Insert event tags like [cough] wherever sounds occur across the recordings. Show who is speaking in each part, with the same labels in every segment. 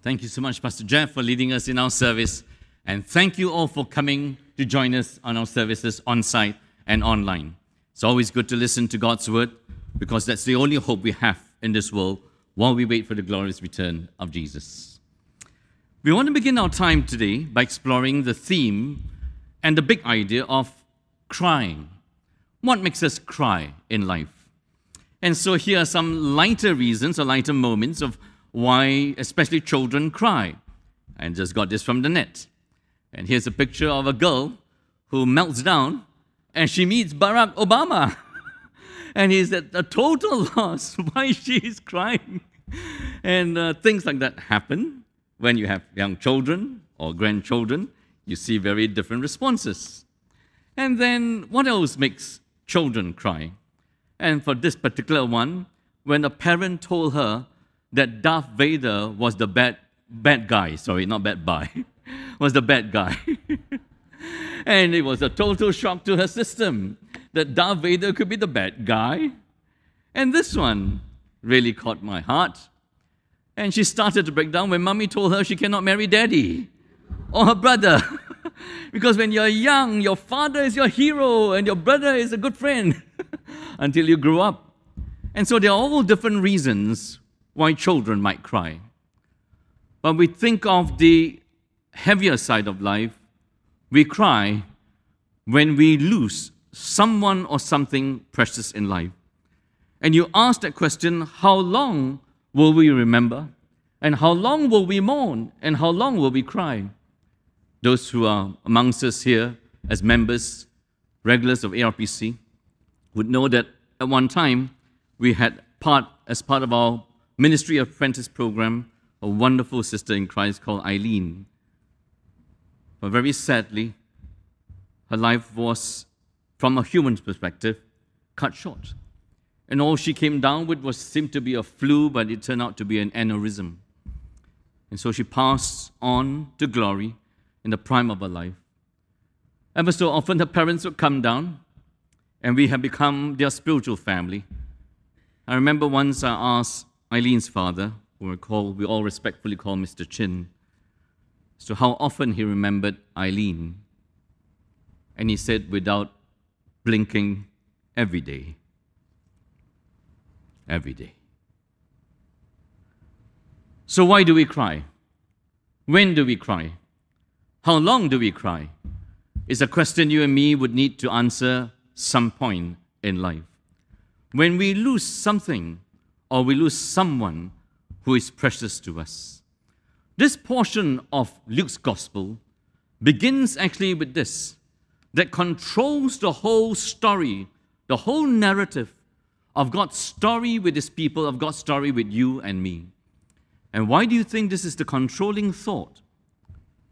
Speaker 1: Thank you so much, Pastor Jeff, for leading us in our service. And thank you all for coming to join us on our services on site and online. It's always good to listen to God's word because that's the only hope we have in this world while we wait for the glorious return of Jesus. We want to begin our time today by exploring the theme and the big idea of crying. What makes us cry in life? And so here are some lighter reasons or lighter moments of why, especially children, cry. And just got this from the net. And here's a picture of a girl who melts down and she meets Barack Obama. [laughs] and he's at a total [laughs] loss why she is crying. And uh, things like that happen when you have young children or grandchildren. You see very different responses. And then what else makes children cry? And for this particular one, when a parent told her that Darth Vader was the bad, bad guy, sorry, not bad guy, [laughs] was the bad guy. [laughs] and it was a total shock to her system that Darth Vader could be the bad guy. And this one really caught my heart. And she started to break down when mommy told her she cannot marry daddy or her brother. [laughs] because when you're young, your father is your hero and your brother is a good friend until you grow up. And so there are all different reasons why children might cry. But we think of the heavier side of life, we cry when we lose someone or something precious in life. And you ask that question how long will we remember? And how long will we mourn? And how long will we cry? Those who are amongst us here as members, regulars of ARPC, would know that at one time we had part, as part of our ministry apprentice program, a wonderful sister in Christ called Eileen. But very sadly, her life was, from a human perspective, cut short. And all she came down with was seemed to be a flu, but it turned out to be an aneurysm. And so she passed on to glory in the prime of her life. Ever so often, her parents would come down, and we have become their spiritual family. I remember once I asked Eileen's father, who we, all respectfully call Mr. Chin, as to how often he remembered Eileen. And he said, without blinking, every day. Every day. So, why do we cry? When do we cry? How long do we cry? Is a question you and me would need to answer some point in life. When we lose something or we lose someone who is precious to us. This portion of Luke's gospel begins actually with this that controls the whole story, the whole narrative of God's story with his people, of God's story with you and me. And why do you think this is the controlling thought?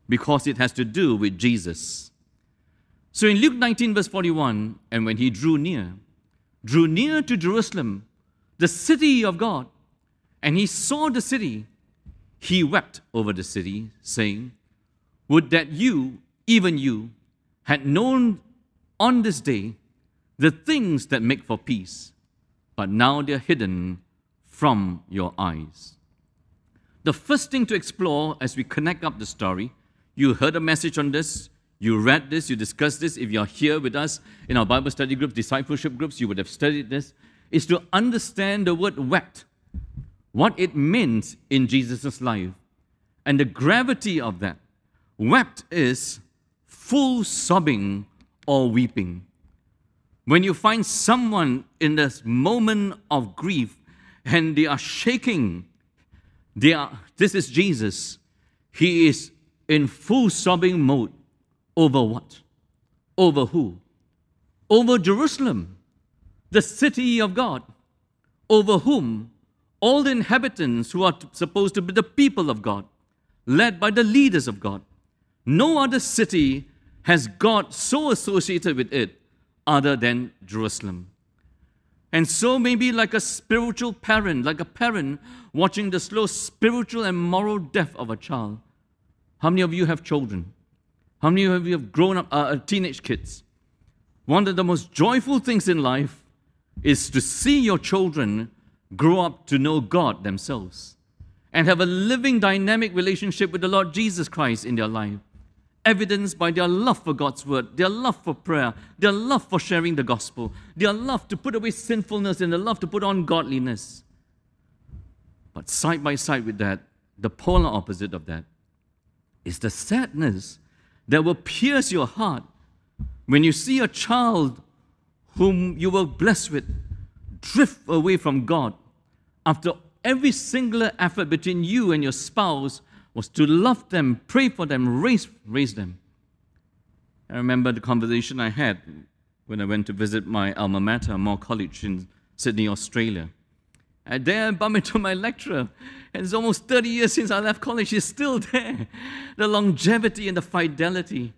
Speaker 1: Because it has to do with Jesus. So in Luke 19, verse 41, and when he drew near, drew near to Jerusalem, the city of God, and he saw the city, he wept over the city, saying, Would that you, even you, had known on this day the things that make for peace, but now they're hidden from your eyes. The first thing to explore as we connect up the story, you heard a message on this, you read this, you discussed this. If you're here with us in our Bible study groups, discipleship groups, you would have studied this, is to understand the word wept, what it means in Jesus' life, and the gravity of that. Wept is full sobbing or weeping. When you find someone in this moment of grief and they are shaking they are, this is Jesus. He is in full sobbing mode. Over what? Over who? Over Jerusalem, the city of God. Over whom? All the inhabitants who are supposed to be the people of God, led by the leaders of God. No other city has God so associated with it other than Jerusalem. And so, maybe like a spiritual parent, like a parent watching the slow spiritual and moral death of a child. How many of you have children? How many of you have grown up, uh, teenage kids? One of the most joyful things in life is to see your children grow up to know God themselves and have a living, dynamic relationship with the Lord Jesus Christ in their life, evidenced by their love for God's word, their love for prayer, their love for sharing the gospel, their love to put away sinfulness, and their love to put on godliness. But side by side with that, the polar opposite of that is the sadness that will pierce your heart when you see a child whom you were blessed with drift away from God after every singular effort between you and your spouse was to love them, pray for them, raise, raise them. I remember the conversation I had when I went to visit my alma mater, Moore College in Sydney, Australia. And there I bumped into my lecturer. And it's almost 30 years since I left college. He's still there. The longevity and the fidelity.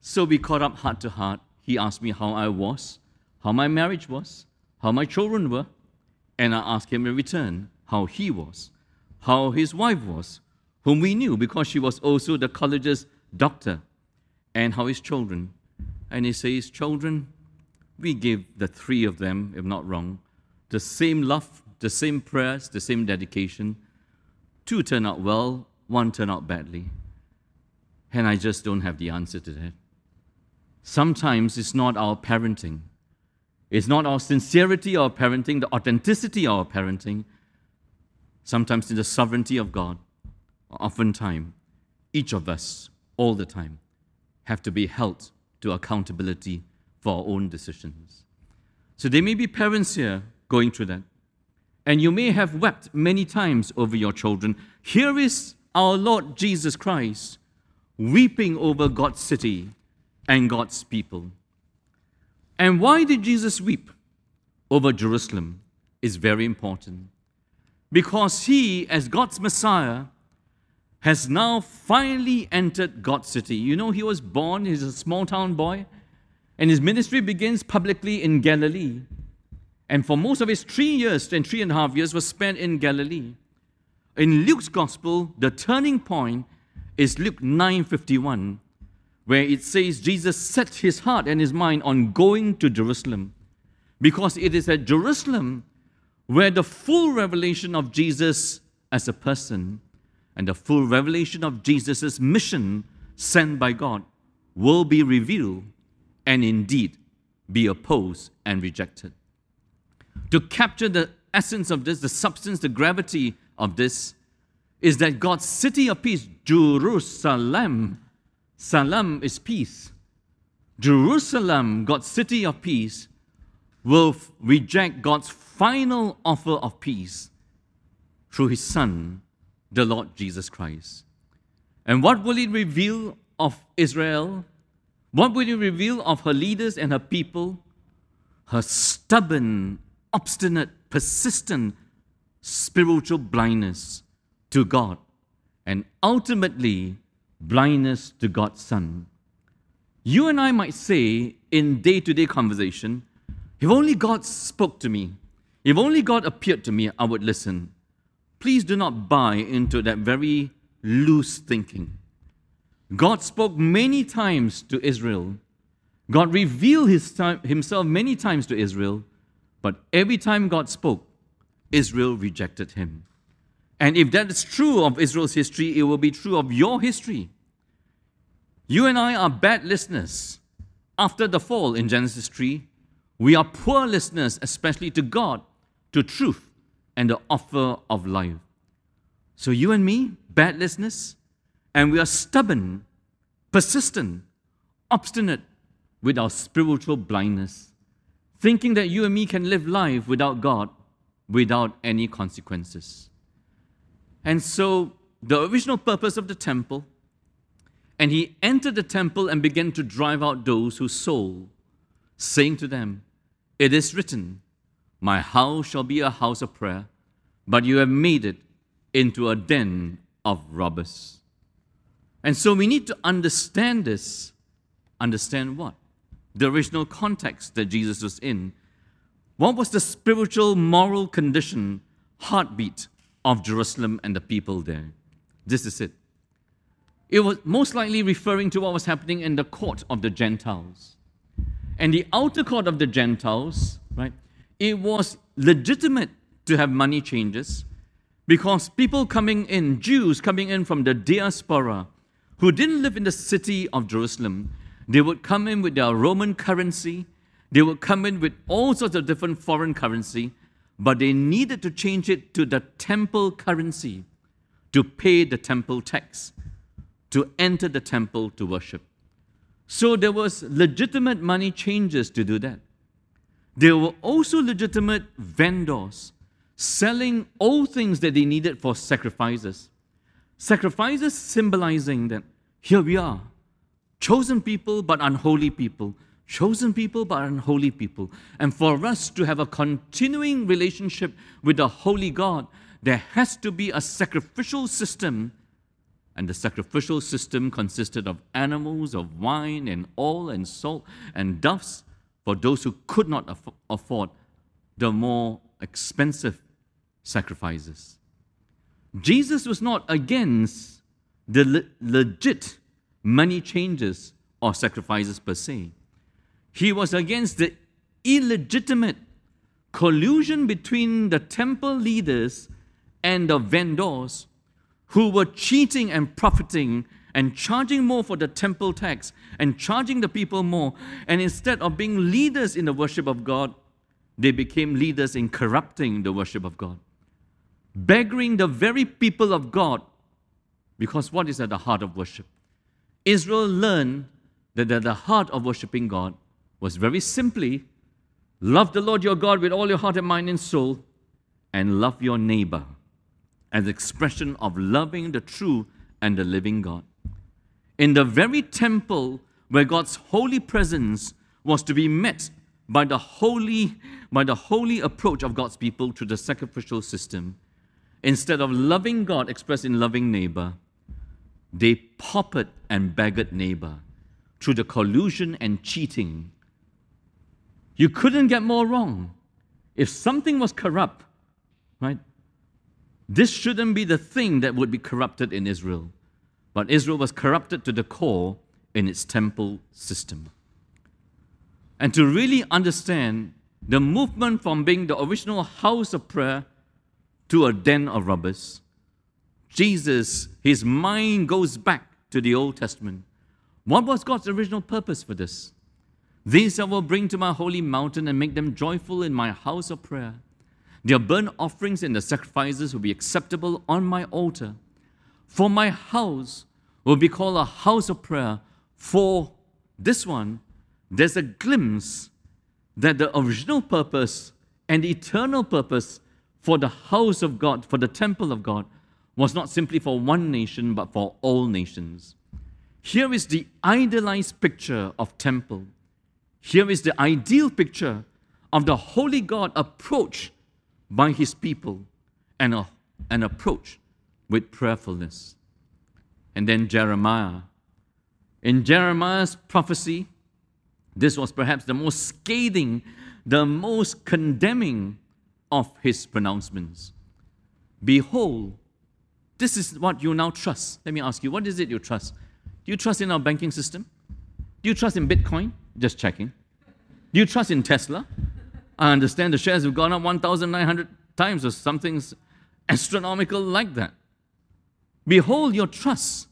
Speaker 1: So we caught up heart to heart. He asked me how I was, how my marriage was, how my children were. And I asked him in return how he was, how his wife was, whom we knew because she was also the college's doctor, and how his children. And he says, Children, we give the three of them, if not wrong, the same love, the same prayers, the same dedication. Two turn out well, one turn out badly. And I just don't have the answer to that. Sometimes it's not our parenting, it's not our sincerity of parenting, the authenticity of our parenting. Sometimes it's the sovereignty of God. Oftentimes, each of us, all the time, have to be held to accountability for our own decisions. So there may be parents here going through that. And you may have wept many times over your children. Here is our Lord Jesus Christ weeping over God's city and God's people. And why did Jesus weep over Jerusalem is very important. Because he, as God's Messiah, has now finally entered God's city. You know, he was born, he's a small town boy, and his ministry begins publicly in Galilee. And for most of his three years and three and a half years was spent in Galilee. In Luke's gospel, the turning point is Luke 9:51, where it says Jesus set his heart and his mind on going to Jerusalem, because it is at Jerusalem where the full revelation of Jesus as a person and the full revelation of Jesus' mission sent by God will be revealed and indeed be opposed and rejected. To capture the essence of this, the substance, the gravity of this, is that God's city of peace, Jerusalem, Salam is peace. Jerusalem, God's city of peace, will reject God's final offer of peace through his Son, the Lord Jesus Christ. And what will it reveal of Israel? What will it reveal of her leaders and her people? Her stubborn, obstinate, persistent spiritual blindness to God, and ultimately blindness to God's Son. You and I might say in day to day conversation, if only God spoke to me, if only God appeared to me, I would listen. Please do not buy into that very loose thinking. God spoke many times to Israel. God revealed his time, himself many times to Israel, but every time God spoke, Israel rejected him. And if that is true of Israel's history, it will be true of your history. You and I are bad listeners. After the fall in Genesis 3, we are poor listeners, especially to God, to truth, and the offer of life. So you and me, bad listeners, and we are stubborn, persistent, obstinate with our spiritual blindness, thinking that you and me can live life without God, without any consequences. And so, the original purpose of the temple, and he entered the temple and began to drive out those who sold, saying to them, It is written, my house shall be a house of prayer, but you have made it into a den of robbers. And so we need to understand this. Understand what? The original context that Jesus was in. What was the spiritual, moral condition, heartbeat of Jerusalem and the people there? This is it. It was most likely referring to what was happening in the court of the Gentiles. And the outer court of the Gentiles, right, it was legitimate to have money changes Because people coming in, Jews coming in from the diaspora, who didn't live in the city of Jerusalem, they would come in with their Roman currency, they would come in with all sorts of different foreign currency, but they needed to change it to the temple currency to pay the temple tax, to enter the temple to worship. So there was legitimate money changes to do that. There were also legitimate vendors selling all things that they needed for sacrifices. Sacrifices symbolizing that here we are, chosen people but unholy people, chosen people but unholy people. And for us to have a continuing relationship with the holy God, there has to be a sacrificial system. And the sacrificial system consisted of animals, of wine, and oil, and salt, and doves for those who could not aff- afford the more expensive sacrifices. Jesus was not against the le- legit money changes or sacrifices per se. He was against the illegitimate collusion between the temple leaders and the vendors who were cheating and profiting and charging more for the temple tax and charging the people more. And instead of being leaders in the worship of God, they became leaders in corrupting the worship of God, beggaring the very people of God. Because what is at the heart of worship? Israel learned that at the heart of worshiping God was very simply love the Lord your God with all your heart and mind and soul, and love your neighbor as expression of loving the true and the living God. In the very temple where God's holy presence was to be met by the holy, by the holy approach of God's people to the sacrificial system, instead of loving God expressed in loving neighbor, they paupered and beggared neighbor through the collusion and cheating. You couldn't get more wrong. If something was corrupt, right, this shouldn't be the thing that would be corrupted in Israel. But Israel was corrupted to the core in its temple system. And to really understand the movement from being the original house of prayer to a den of robbers, Jesus, his mind goes back to the Old Testament. What was God's original purpose for this? These I will bring to my holy mountain and make them joyful in my house of prayer. Their burnt offerings and the sacrifices will be acceptable on my altar. For my house will be called a house of prayer. For this one, there's a glimpse that the original purpose and eternal purpose for the house of God, for the temple of God, was not simply for one nation, but for all nations. Here is the idealized picture of temple. Here is the ideal picture of the holy God approach by his people and a, an approach with prayerfulness. And then Jeremiah. In Jeremiah's prophecy, this was perhaps the most scathing, the most condemning of his pronouncements. Behold, this is what you now trust. Let me ask you, what is it you trust? Do you trust in our banking system? Do you trust in Bitcoin? Just checking. Do you trust in Tesla? I understand the shares have gone up 1,900 times or something astronomical like that. Behold your trust.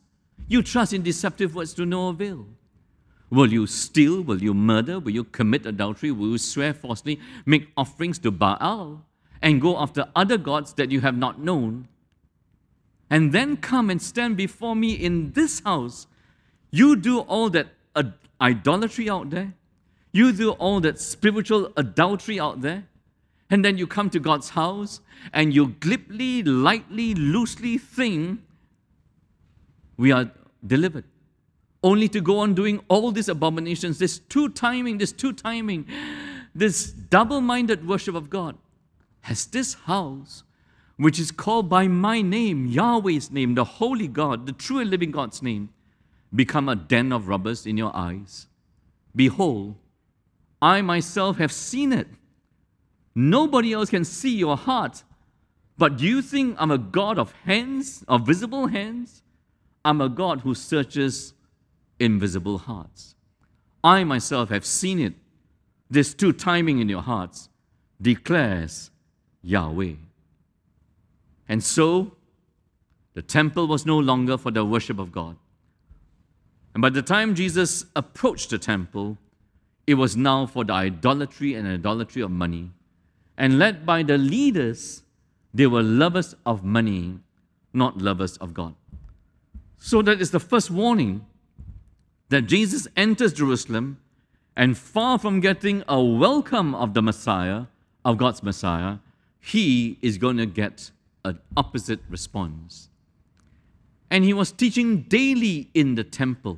Speaker 1: You trust in deceptive words to no avail. Will you steal? Will you murder? Will you commit adultery? Will you swear falsely? Make offerings to Baal? And go after other gods that you have not known? And then come and stand before me in this house. You do all that idolatry out there. You do all that spiritual adultery out there. And then you come to God's house and you glibly, lightly, loosely think we are delivered. Only to go on doing all these abominations, this two timing, this two timing, this double minded worship of God. Has this house, which is called by my name, Yahweh's name, the holy God, the true and living God's name, become a den of robbers in your eyes? Behold, I myself have seen it. Nobody else can see your heart. But do you think I'm a God of hands, of visible hands? I'm a God who searches invisible hearts. I myself have seen it. This two timing in your hearts declares Yahweh. And so, the temple was no longer for the worship of God. And by the time Jesus approached the temple, it was now for the idolatry and idolatry of money. And led by the leaders, they were lovers of money, not lovers of God. So that is the first warning that Jesus enters Jerusalem and far from getting a welcome of the Messiah, of God's Messiah, he is going to get an opposite response. And he was teaching daily in the temple.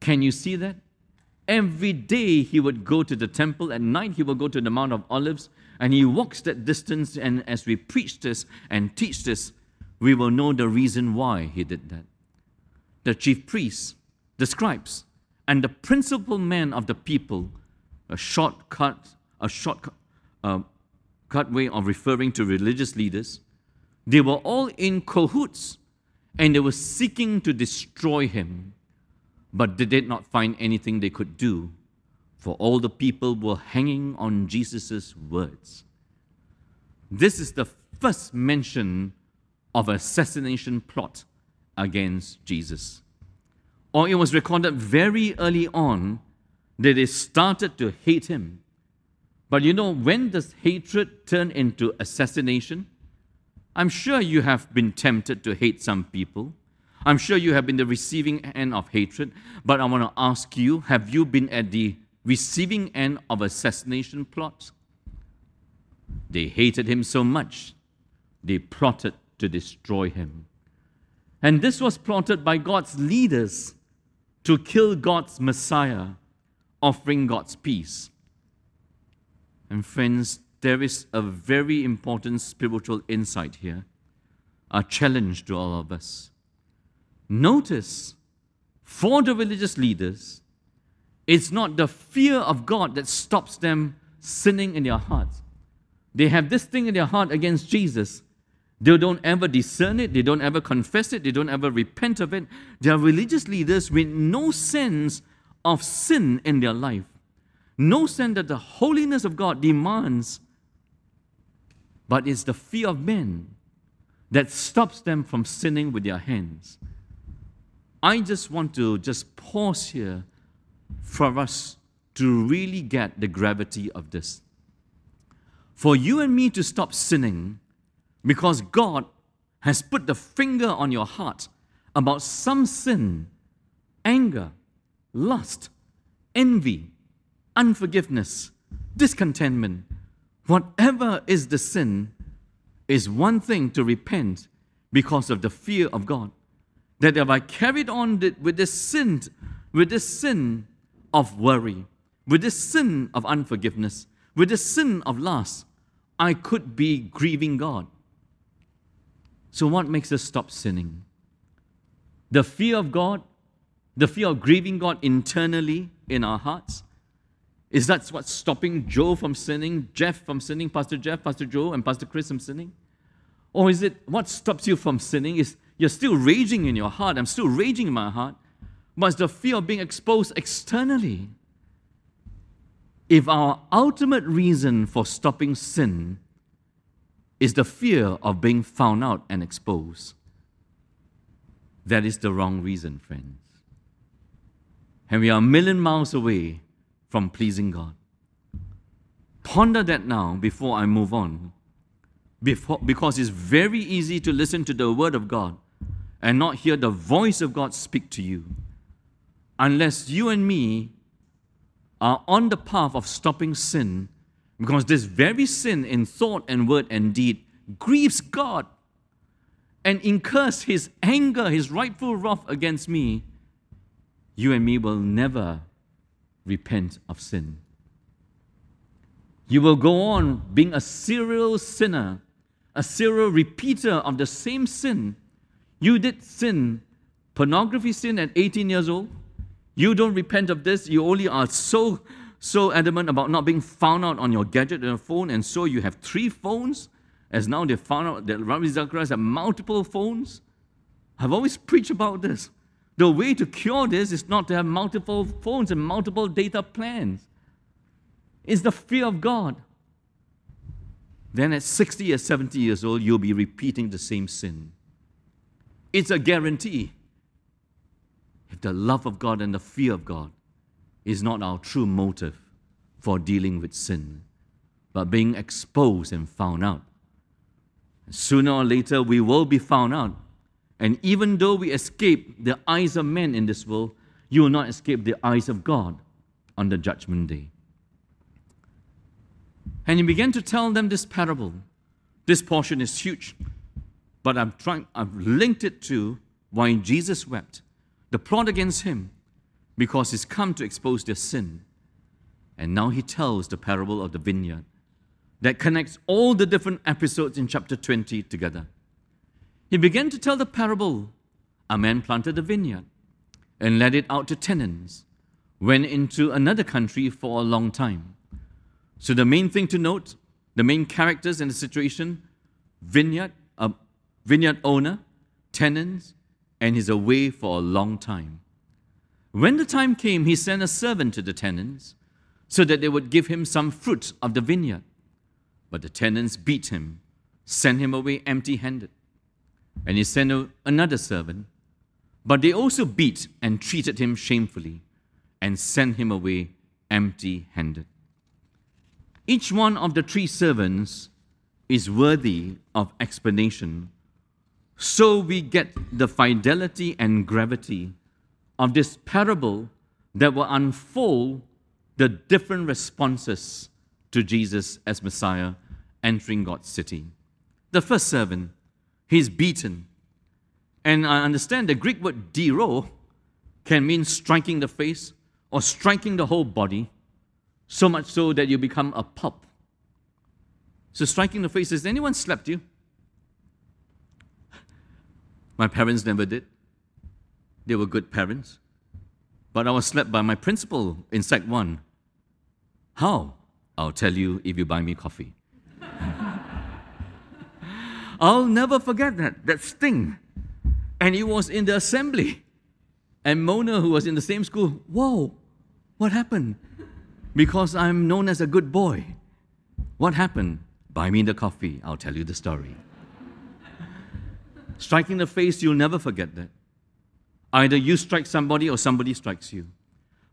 Speaker 1: Can you see that? Every day he would go to the temple, at night he would go to the Mount of Olives, and he walks that distance. And as we preach this and teach this, we will know the reason why he did that. The chief priests, the scribes, and the principal men of the people, a shortcut, a shortcut uh, cut way of referring to religious leaders, they were all in cahoots and they were seeking to destroy him, but they did not find anything they could do, for all the people were hanging on Jesus' words. This is the first mention of assassination plot against Jesus or it was recorded very early on that they started to hate him. But you know, when does hatred turn into assassination? I'm sure you have been tempted to hate some people. I'm sure you have been the receiving end of hatred. But I want to ask you have you been at the receiving end of assassination plots? They hated him so much, they plotted to destroy him. And this was plotted by God's leaders to kill God's Messiah, offering God's peace. And friends, there is a very important spiritual insight here, a challenge to all of us. Notice, for the religious leaders, it's not the fear of God that stops them sinning in their hearts. They have this thing in their heart against Jesus, they don't ever discern it, they don't ever confess it, they don't ever repent of it. They are religious leaders with no sense of sin in their life, no sense that the holiness of God demands, but it's the fear of men that stops them from sinning with their hands. I just want to just pause here for us to really get the gravity of this. For you and me to stop sinning, because God has put the finger on your heart about some sin, anger, lust, envy, unforgiveness, discontentment, whatever is the sin, is one thing to repent because of the fear of God. That if I carried on with this sin, with this sin of worry, with this sin of unforgiveness, with this sin of lust, I could be grieving God. So, what makes us stop sinning? The fear of God, the fear of grieving God internally in our hearts. Is that what's stopping Joe from sinning, Jeff from sinning, Pastor Jeff, Pastor Joe, and Pastor Chris from sinning? Or is it what stops you from sinning is you're still raging in your heart, I'm still raging in my heart, but it's the fear of being exposed externally. If our ultimate reason for stopping sin is the fear of being found out and exposed. That is the wrong reason, friends. And we are a million miles away from pleasing God. Ponder that now before I move on. Before, because it's very easy to listen to the Word of God and not hear the voice of God speak to you. Unless you and me are on the path of stopping sin because this very sin in thought and word and deed grieves God and incurs his anger, his rightful wrath against me. You and me will never repent of sin. You will go on being a serial sinner, a serial repeater of the same sin. You did sin, pornography sin at 18 years old. You don't repent of this. You only are so so adamant about not being found out on your gadget and phone, and so you have three phones, as now they found out that Ravi Zacharias have multiple phones. I've always preached about this. The way to cure this is not to have multiple phones and multiple data plans. It's the fear of God. Then at 60 or 70 years old, you'll be repeating the same sin. It's a guarantee. If the love of God and the fear of God is not our true motive for dealing with sin, but being exposed and found out, sooner or later we will be found out. And even though we escape the eyes of men in this world, you will not escape the eyes of God on the judgment day. And he began to tell them this parable. This portion is huge, but trying, I've linked it to why Jesus wept. The plot against him, because he's come to expose their sin. And now he tells the parable of the vineyard that connects all the different episodes in chapter 20 together. He began to tell the parable. A man planted a vineyard and let it out to tenants, went into another country for a long time so, the main thing to note the main characters in the situation vineyard, a vineyard owner, tenants, and he's away for a long time. When the time came, he sent a servant to the tenants so that they would give him some fruit of the vineyard. But the tenants beat him, sent him away empty handed. And he sent another servant, but they also beat and treated him shamefully and sent him away empty handed. Each one of the three servants is worthy of explanation. So we get the fidelity and gravity of this parable that will unfold the different responses to Jesus as Messiah entering God's city. The first servant, he's beaten. And I understand the Greek word diro can mean striking the face or striking the whole body so much so that you become a pup. So, striking the face, has anyone slapped you? My parents never did. They were good parents. But I was slapped by my principal in Sec 1. How? I'll tell you if you buy me coffee. [laughs] I'll never forget that, that sting. And it was in the assembly. And Mona, who was in the same school, whoa, what happened? Because I'm known as a good boy. What happened? Buy me the coffee, I'll tell you the story. Striking the face, you'll never forget that. Either you strike somebody or somebody strikes you.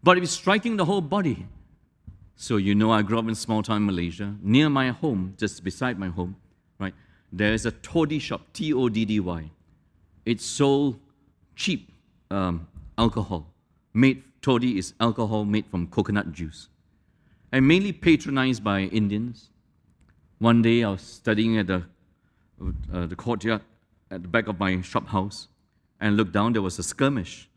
Speaker 1: But if it's striking the whole body, so you know I grew up in small town Malaysia, near my home, just beside my home, right? There is a toddy shop, T O D D Y. It sold cheap um, alcohol. Made toddy is alcohol made from coconut juice and mainly patronized by Indians. One day I was studying at the, uh, the courtyard at the back of my shop house and looked down, there was a skirmish.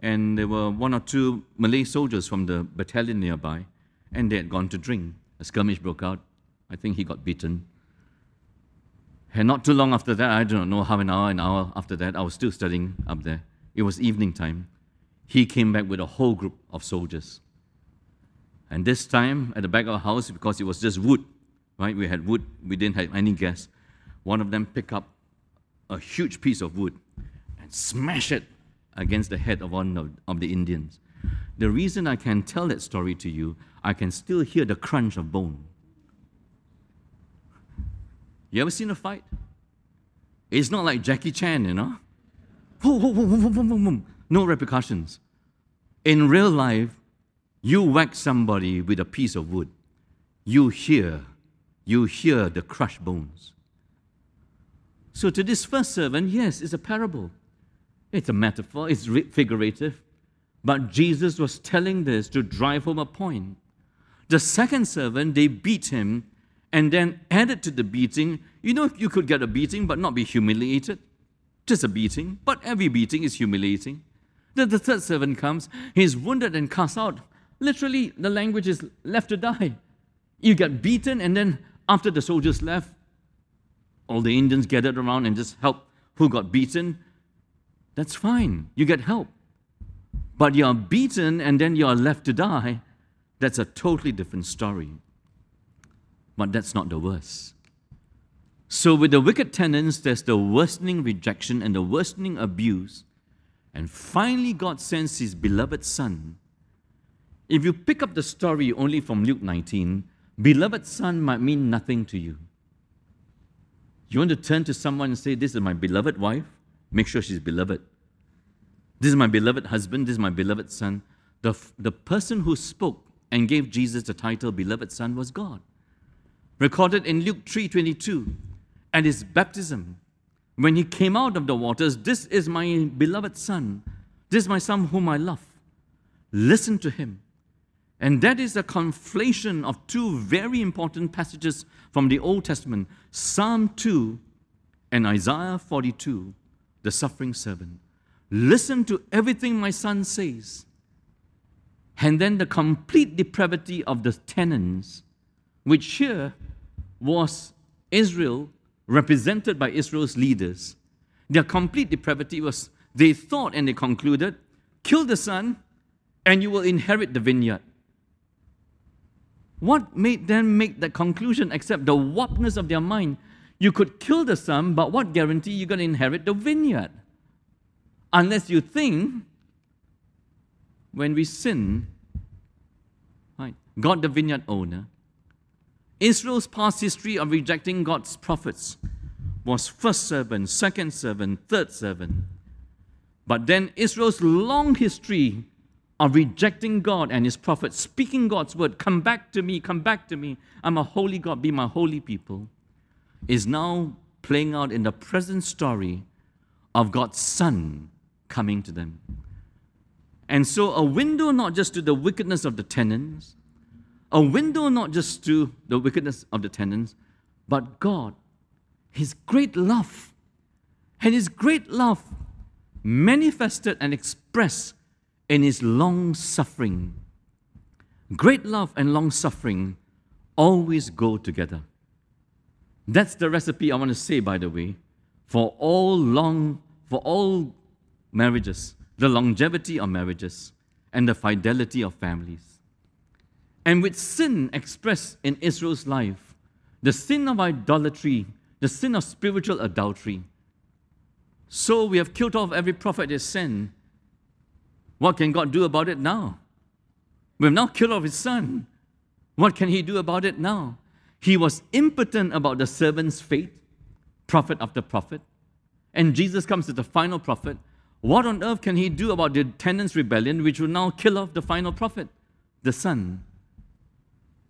Speaker 1: And there were one or two Malay soldiers from the battalion nearby, and they had gone to drink. A skirmish broke out. I think he got beaten. And not too long after that, I don't know, half an hour, an hour after that, I was still studying up there. It was evening time. He came back with a whole group of soldiers. And this time at the back of the house, because it was just wood, right? We had wood, we didn't have any gas. One of them picked up a huge piece of wood and smashed it against the head of one of, of the Indians. The reason I can tell that story to you, I can still hear the crunch of bone. You ever seen a fight? It's not like Jackie Chan, you know? No repercussions. In real life, you whack somebody with a piece of wood, you hear, you hear the crushed bones. So to this first servant, yes, it's a parable. It's a metaphor, it's figurative. But Jesus was telling this to drive home a point. The second servant, they beat him and then added to the beating. You know, you could get a beating but not be humiliated. Just a beating, but every beating is humiliating. Then the third servant comes, he's wounded and cast out. Literally, the language is left to die. You get beaten, and then after the soldiers left, all the Indians gathered around and just helped who got beaten. That's fine. You get help. But you're beaten and then you're left to die. That's a totally different story. But that's not the worst. So, with the wicked tenants, there's the worsening rejection and the worsening abuse. And finally, God sends His beloved Son if you pick up the story only from Luke 19, beloved son might mean nothing to you. You want to turn to someone and say, This is my beloved wife? Make sure she's beloved. This is my beloved husband. This is my beloved son. The, the person who spoke and gave Jesus the title beloved son was God. Recorded in Luke 3:22, at his baptism, when he came out of the waters, this is my beloved son. This is my son whom I love. Listen to him. And that is a conflation of two very important passages from the Old Testament Psalm 2 and Isaiah 42, the suffering servant. Listen to everything my son says. And then the complete depravity of the tenants, which here was Israel, represented by Israel's leaders. Their complete depravity was they thought and they concluded kill the son and you will inherit the vineyard. What made them make that conclusion except the warpness of their mind? You could kill the son, but what guarantee you're going to inherit the vineyard? Unless you think when we sin, right, God the vineyard owner, Israel's past history of rejecting God's prophets was first servant, second servant, third servant. But then Israel's long history of rejecting God and his prophets, speaking God's word, come back to me, come back to me, I'm a holy God, be my holy people, is now playing out in the present story of God's Son coming to them. And so, a window not just to the wickedness of the tenants, a window not just to the wickedness of the tenants, but God, His great love, and His great love manifested and expressed in his long suffering. Great love and long suffering always go together. That's the recipe I want to say, by the way, for all long, for all marriages, the longevity of marriages and the fidelity of families. And with sin expressed in Israel's life, the sin of idolatry, the sin of spiritual adultery, so we have killed off every prophet is sin what can God do about it now? We've now killed off his son. What can he do about it now? He was impotent about the servant's fate, prophet after prophet. And Jesus comes as the final prophet. What on earth can he do about the tenants' rebellion, which will now kill off the final prophet, the son?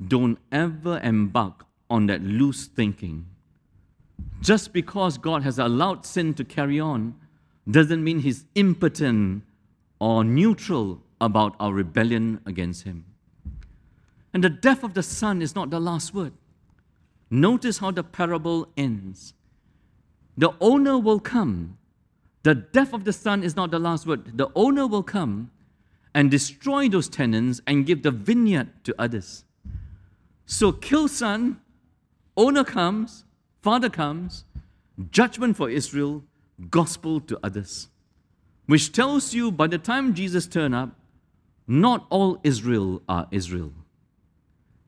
Speaker 1: Don't ever embark on that loose thinking. Just because God has allowed sin to carry on doesn't mean he's impotent or neutral about our rebellion against Him. And the death of the Son is not the last word. Notice how the parable ends. The owner will come. The death of the Son is not the last word. The owner will come and destroy those tenants and give the vineyard to others. So, kill son, owner comes, father comes, judgment for Israel, gospel to others which tells you by the time Jesus turned up, not all Israel are Israel.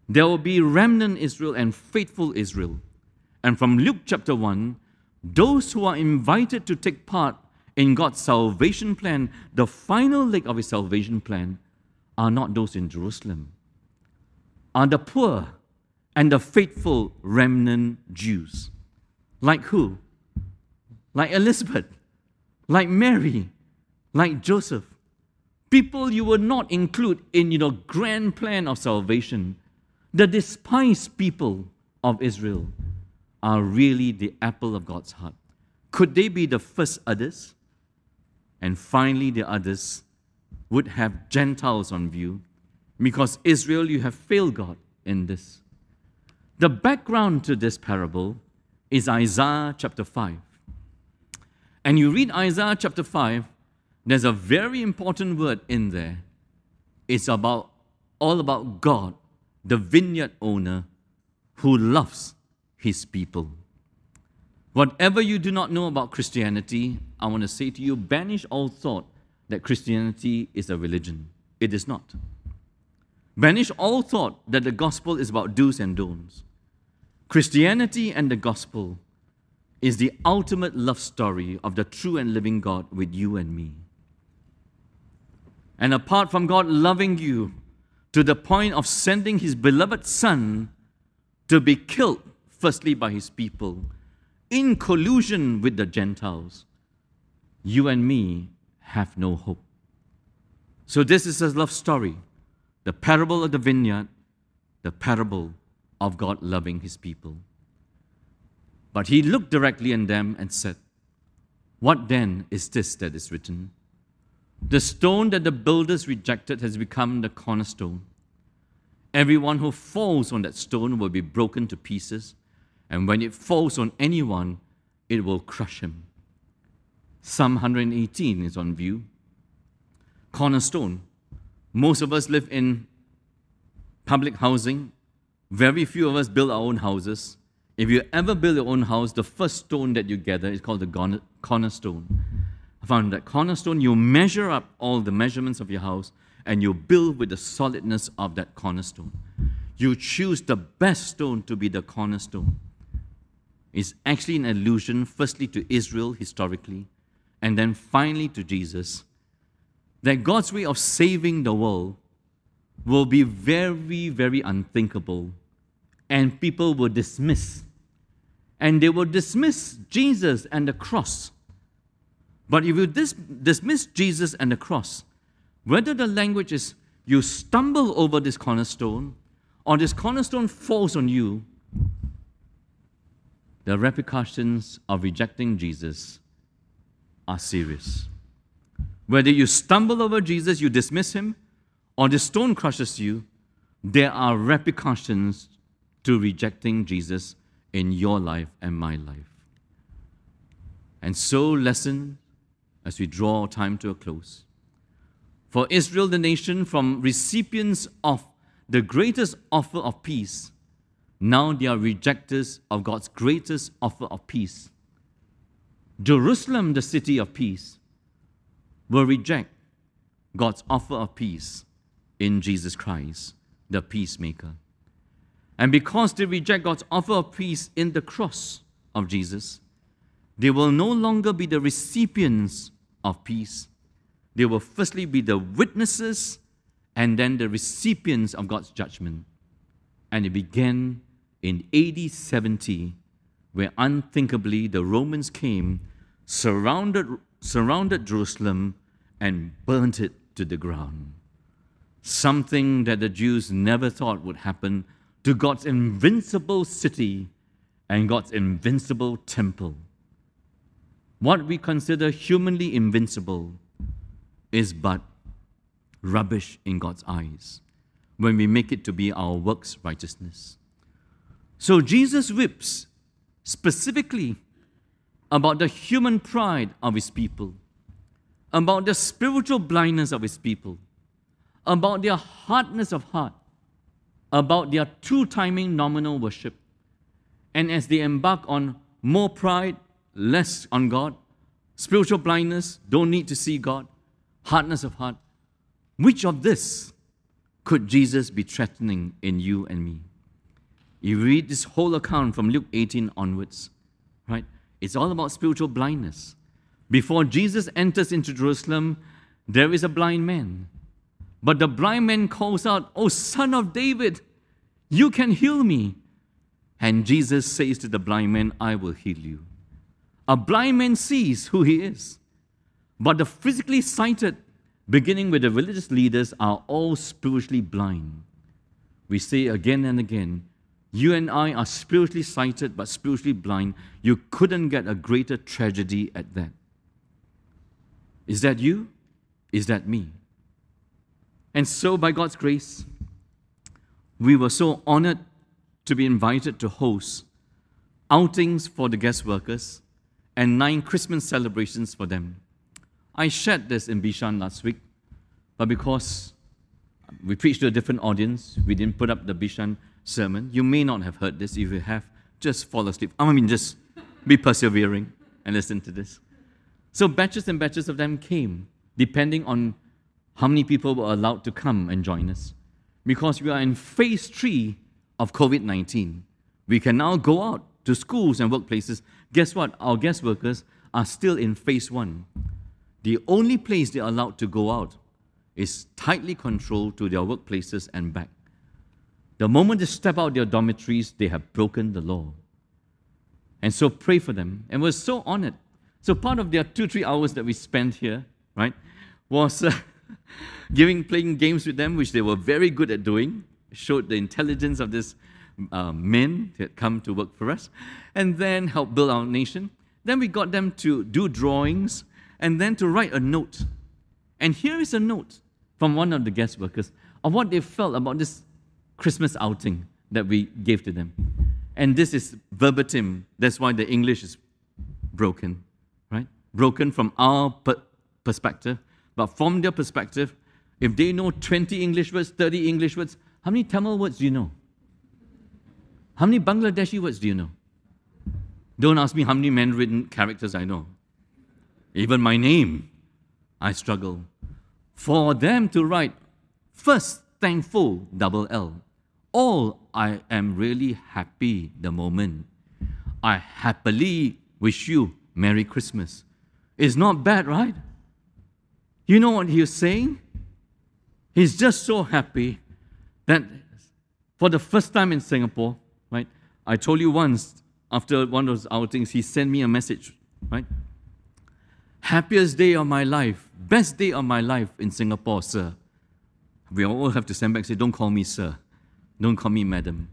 Speaker 1: There will be remnant Israel and faithful Israel. And from Luke chapter 1, those who are invited to take part in God's salvation plan, the final leg of his salvation plan, are not those in Jerusalem, are the poor and the faithful remnant Jews. Like who? Like Elizabeth, like Mary, like Joseph, people you will not include in your grand plan of salvation, the despised people of Israel are really the apple of God's heart. Could they be the first others? And finally, the others would have Gentiles on view because Israel, you have failed God in this. The background to this parable is Isaiah chapter 5. And you read Isaiah chapter 5, there's a very important word in there. It's about all about God, the vineyard owner who loves his people. Whatever you do not know about Christianity, I want to say to you banish all thought that Christianity is a religion. It is not. Banish all thought that the gospel is about do's and don'ts. Christianity and the gospel is the ultimate love story of the true and living God with you and me. And apart from God loving you to the point of sending his beloved Son to be killed, firstly by his people, in collusion with the Gentiles, you and me have no hope. So, this is a love story the parable of the vineyard, the parable of God loving his people. But he looked directly at them and said, What then is this that is written? The stone that the builders rejected has become the cornerstone. Everyone who falls on that stone will be broken to pieces, and when it falls on anyone, it will crush him. Psalm 118 is on view. Cornerstone. Most of us live in public housing. Very few of us build our own houses. If you ever build your own house, the first stone that you gather is called the cornerstone. Found that cornerstone, you measure up all the measurements of your house and you build with the solidness of that cornerstone. You choose the best stone to be the cornerstone. It's actually an allusion, firstly, to Israel historically, and then finally to Jesus. That God's way of saving the world will be very, very unthinkable, and people will dismiss. And they will dismiss Jesus and the cross. But if you dis- dismiss Jesus and the cross, whether the language is you stumble over this cornerstone or this cornerstone falls on you, the repercussions of rejecting Jesus are serious. Whether you stumble over Jesus, you dismiss him, or the stone crushes you, there are repercussions to rejecting Jesus in your life and my life. And so, lesson as we draw time to a close. For Israel, the nation, from recipients of the greatest offer of peace, now they are rejectors of God's greatest offer of peace. Jerusalem, the city of peace, will reject God's offer of peace in Jesus Christ, the peacemaker. And because they reject God's offer of peace in the cross of Jesus, they will no longer be the recipients of peace. They will firstly be the witnesses and then the recipients of God's judgment. And it began in AD 70, where unthinkably the Romans came, surrounded, surrounded Jerusalem, and burnt it to the ground. Something that the Jews never thought would happen to God's invincible city and God's invincible temple. What we consider humanly invincible is but rubbish in God's eyes when we make it to be our works righteousness. So Jesus whips specifically about the human pride of his people, about the spiritual blindness of his people, about their hardness of heart, about their two timing nominal worship. And as they embark on more pride less on God, spiritual blindness, don't need to see God, hardness of heart. Which of this could Jesus be threatening in you and me? You read this whole account from Luke 18 onwards, right? It's all about spiritual blindness. Before Jesus enters into Jerusalem, there is a blind man. But the blind man calls out, Oh, son of David, you can heal me. And Jesus says to the blind man, I will heal you. A blind man sees who he is. But the physically sighted, beginning with the religious leaders, are all spiritually blind. We say again and again, you and I are spiritually sighted but spiritually blind. You couldn't get a greater tragedy at that. Is that you? Is that me? And so, by God's grace, we were so honored to be invited to host outings for the guest workers and nine Christmas celebrations for them. I shared this in Bishan last week, but because we preached to a different audience, we didn't put up the Bishan sermon. You may not have heard this. If you have, just fall asleep. I mean, just be persevering and listen to this. So, batches and batches of them came, depending on how many people were allowed to come and join us. Because we are in phase three of COVID 19. We can now go out to schools and workplaces Guess what? Our guest workers are still in phase one. The only place they are allowed to go out is tightly controlled to their workplaces and back. The moment they step out their dormitories, they have broken the law. And so pray for them. And we're so honored. So part of their two, three hours that we spent here, right, was uh, [laughs] giving, playing games with them, which they were very good at doing, showed the intelligence of these uh, men that come to work for us, and then help build our nation. Then we got them to do drawings and then to write a note. And here is a note from one of the guest workers of what they felt about this Christmas outing that we gave to them. And this is verbatim. That's why the English is broken, right? Broken from our per- perspective. But from their perspective, if they know 20 English words, 30 English words, how many Tamil words do you know? How many Bangladeshi words do you know? Don't ask me how many Mandarin characters I know. Even my name, I struggle. For them to write, first thankful, double L. All I am really happy the moment. I happily wish you Merry Christmas. It's not bad, right? You know what he's saying? He's just so happy that for the first time in Singapore? I told you once after one of those outings, he sent me a message, right? Happiest day of my life, best day of my life in Singapore, sir. We all have to send back and say, Don't call me sir, don't call me madam.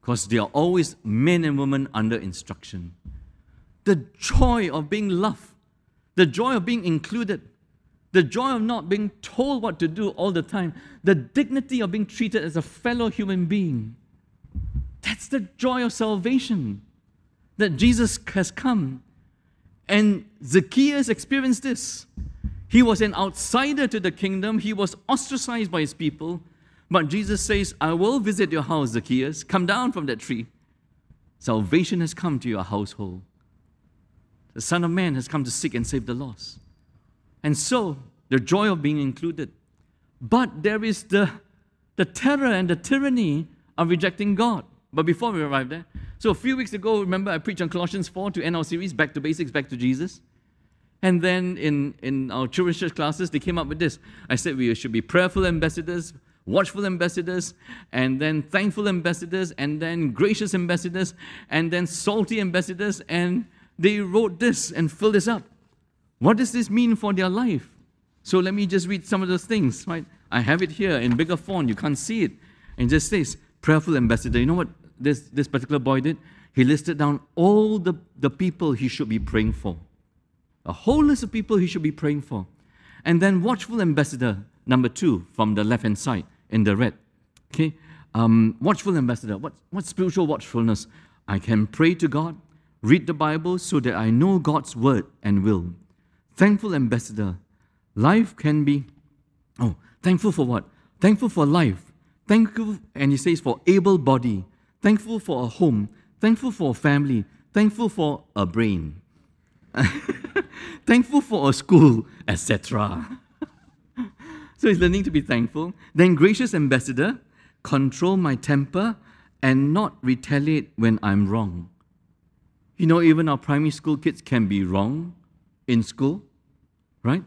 Speaker 1: Because they are always men and women under instruction. The joy of being loved, the joy of being included, the joy of not being told what to do all the time, the dignity of being treated as a fellow human being. That's the joy of salvation that Jesus has come. And Zacchaeus experienced this. He was an outsider to the kingdom, he was ostracized by his people. But Jesus says, I will visit your house, Zacchaeus. Come down from that tree. Salvation has come to your household. The Son of Man has come to seek and save the lost. And so, the joy of being included. But there is the, the terror and the tyranny of rejecting God. But before we arrive there, so a few weeks ago, remember I preached on Colossians 4 to end our series, Back to Basics, Back to Jesus. And then in, in our children's church classes, they came up with this. I said we should be prayerful ambassadors, watchful ambassadors, and then thankful ambassadors, and then gracious ambassadors, and then salty ambassadors. And they wrote this and filled this up. What does this mean for their life? So let me just read some of those things, right? I have it here in bigger font. You can't see it. And it just says, prayerful ambassador. You know what this, this particular boy did? He listed down all the, the people he should be praying for. A whole list of people he should be praying for. And then watchful ambassador, number two, from the left hand side in the red. Okay? Um, watchful ambassador. What, what spiritual watchfulness? I can pray to God, read the Bible so that I know God's word and will. Thankful ambassador. Life can be, oh, thankful for what? Thankful for life. Thankful, and he says, for able body. Thankful for a home. Thankful for a family. Thankful for a brain. [laughs] thankful for a school, etc. [laughs] so he's learning to be thankful. Then, gracious ambassador, control my temper and not retaliate when I'm wrong. You know, even our primary school kids can be wrong in school, right?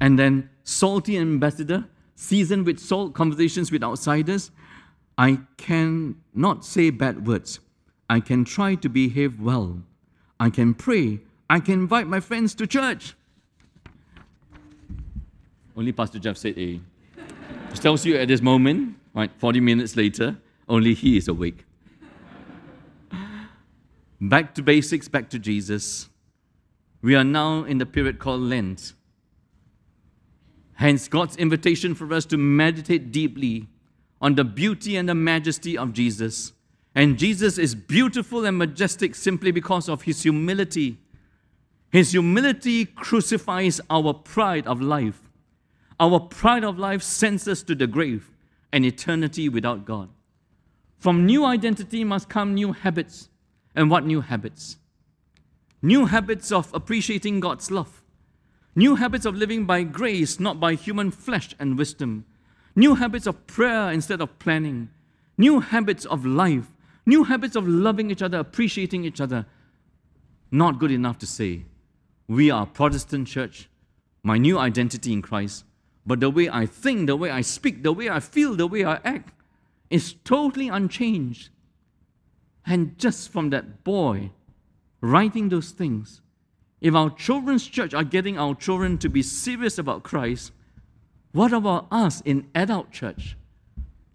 Speaker 1: And then, salty ambassador, seasoned with salt conversations with outsiders. I can not say bad words. I can try to behave well. I can pray I can invite my friends to church. Only Pastor Jeff said A. Which tells you at this moment, right, 40 minutes later, only he is awake. back to basics, back to Jesus. We are now in the period called Lent. Hence, God's invitation for us to meditate deeply on the beauty and the majesty of Jesus. And Jesus is beautiful and majestic simply because of his humility his humility crucifies our pride of life. Our pride of life sends us to the grave and eternity without God. From new identity must come new habits. And what new habits? New habits of appreciating God's love. New habits of living by grace, not by human flesh and wisdom. New habits of prayer instead of planning. New habits of life. New habits of loving each other, appreciating each other. Not good enough to say, we are a Protestant church, my new identity in Christ, but the way I think, the way I speak, the way I feel, the way I act is totally unchanged. And just from that boy writing those things, if our children's church are getting our children to be serious about Christ, what about us in adult church?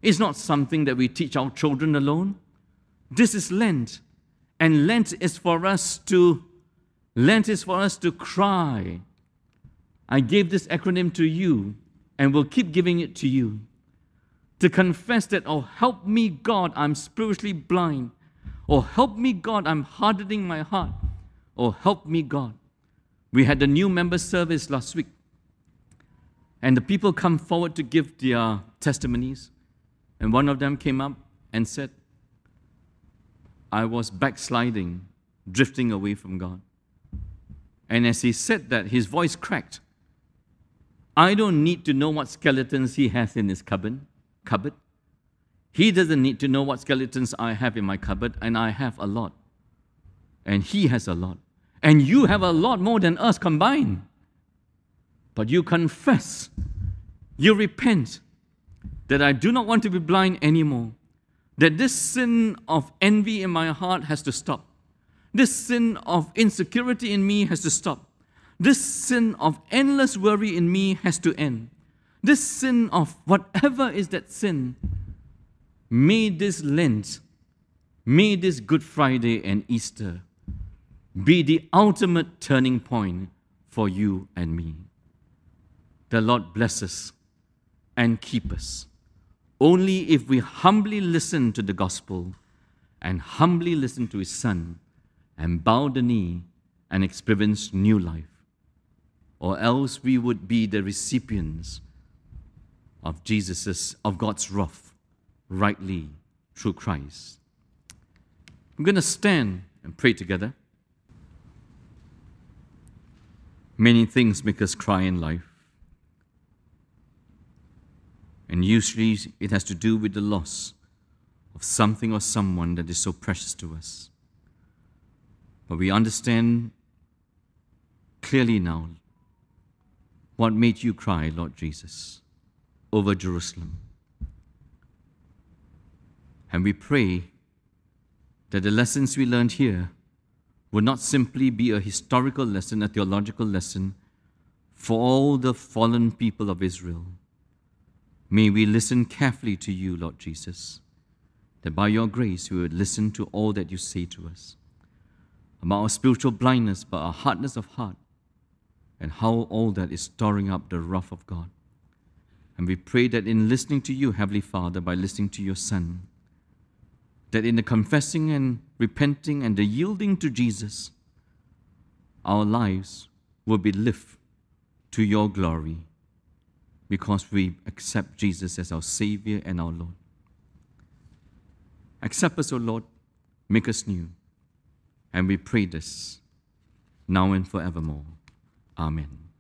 Speaker 1: It's not something that we teach our children alone. This is Lent. And Lent is for us to Lent is for us to cry. I gave this acronym to you and will keep giving it to you. To confess that, oh, help me, God, I'm spiritually blind. Or help me, God, I'm hardening my heart. Or help me, God. We had the new member service last week. And the people come forward to give their testimonies. And one of them came up and said, I was backsliding, drifting away from God. And as he said that, his voice cracked. I don't need to know what skeletons he has in his cupboard. cupboard. He doesn't need to know what skeletons I have in my cupboard, and I have a lot. And he has a lot. And you have a lot more than us combined. But you confess, you repent that I do not want to be blind anymore, that this sin of envy in my heart has to stop, this sin of insecurity in me has to stop, this sin of endless worry in me has to end, this sin of whatever is that sin. May this Lent, may this Good Friday and Easter be the ultimate turning point for you and me. The Lord bless us and keep us. Only if we humbly listen to the gospel and humbly listen to His Son and bow the knee and experience new life, or else we would be the recipients of Jesus's of God's wrath rightly through Christ. I'm going to stand and pray together. Many things make us cry in life. And usually it has to do with the loss of something or someone that is so precious to us. But we understand clearly now what made you cry, Lord Jesus, over Jerusalem. And we pray that the lessons we learned here would not simply be a historical lesson, a theological lesson for all the fallen people of Israel. May we listen carefully to you, Lord Jesus, that by your grace we would listen to all that you say to us about our spiritual blindness, but our hardness of heart, and how all that is storing up the wrath of God. And we pray that in listening to you, Heavenly Father, by listening to your Son, that in the confessing and repenting and the yielding to Jesus, our lives will be lived to your glory because we accept Jesus as our Savior and our Lord. Accept us, O Lord, make us new. And we pray this now and forevermore. Amen.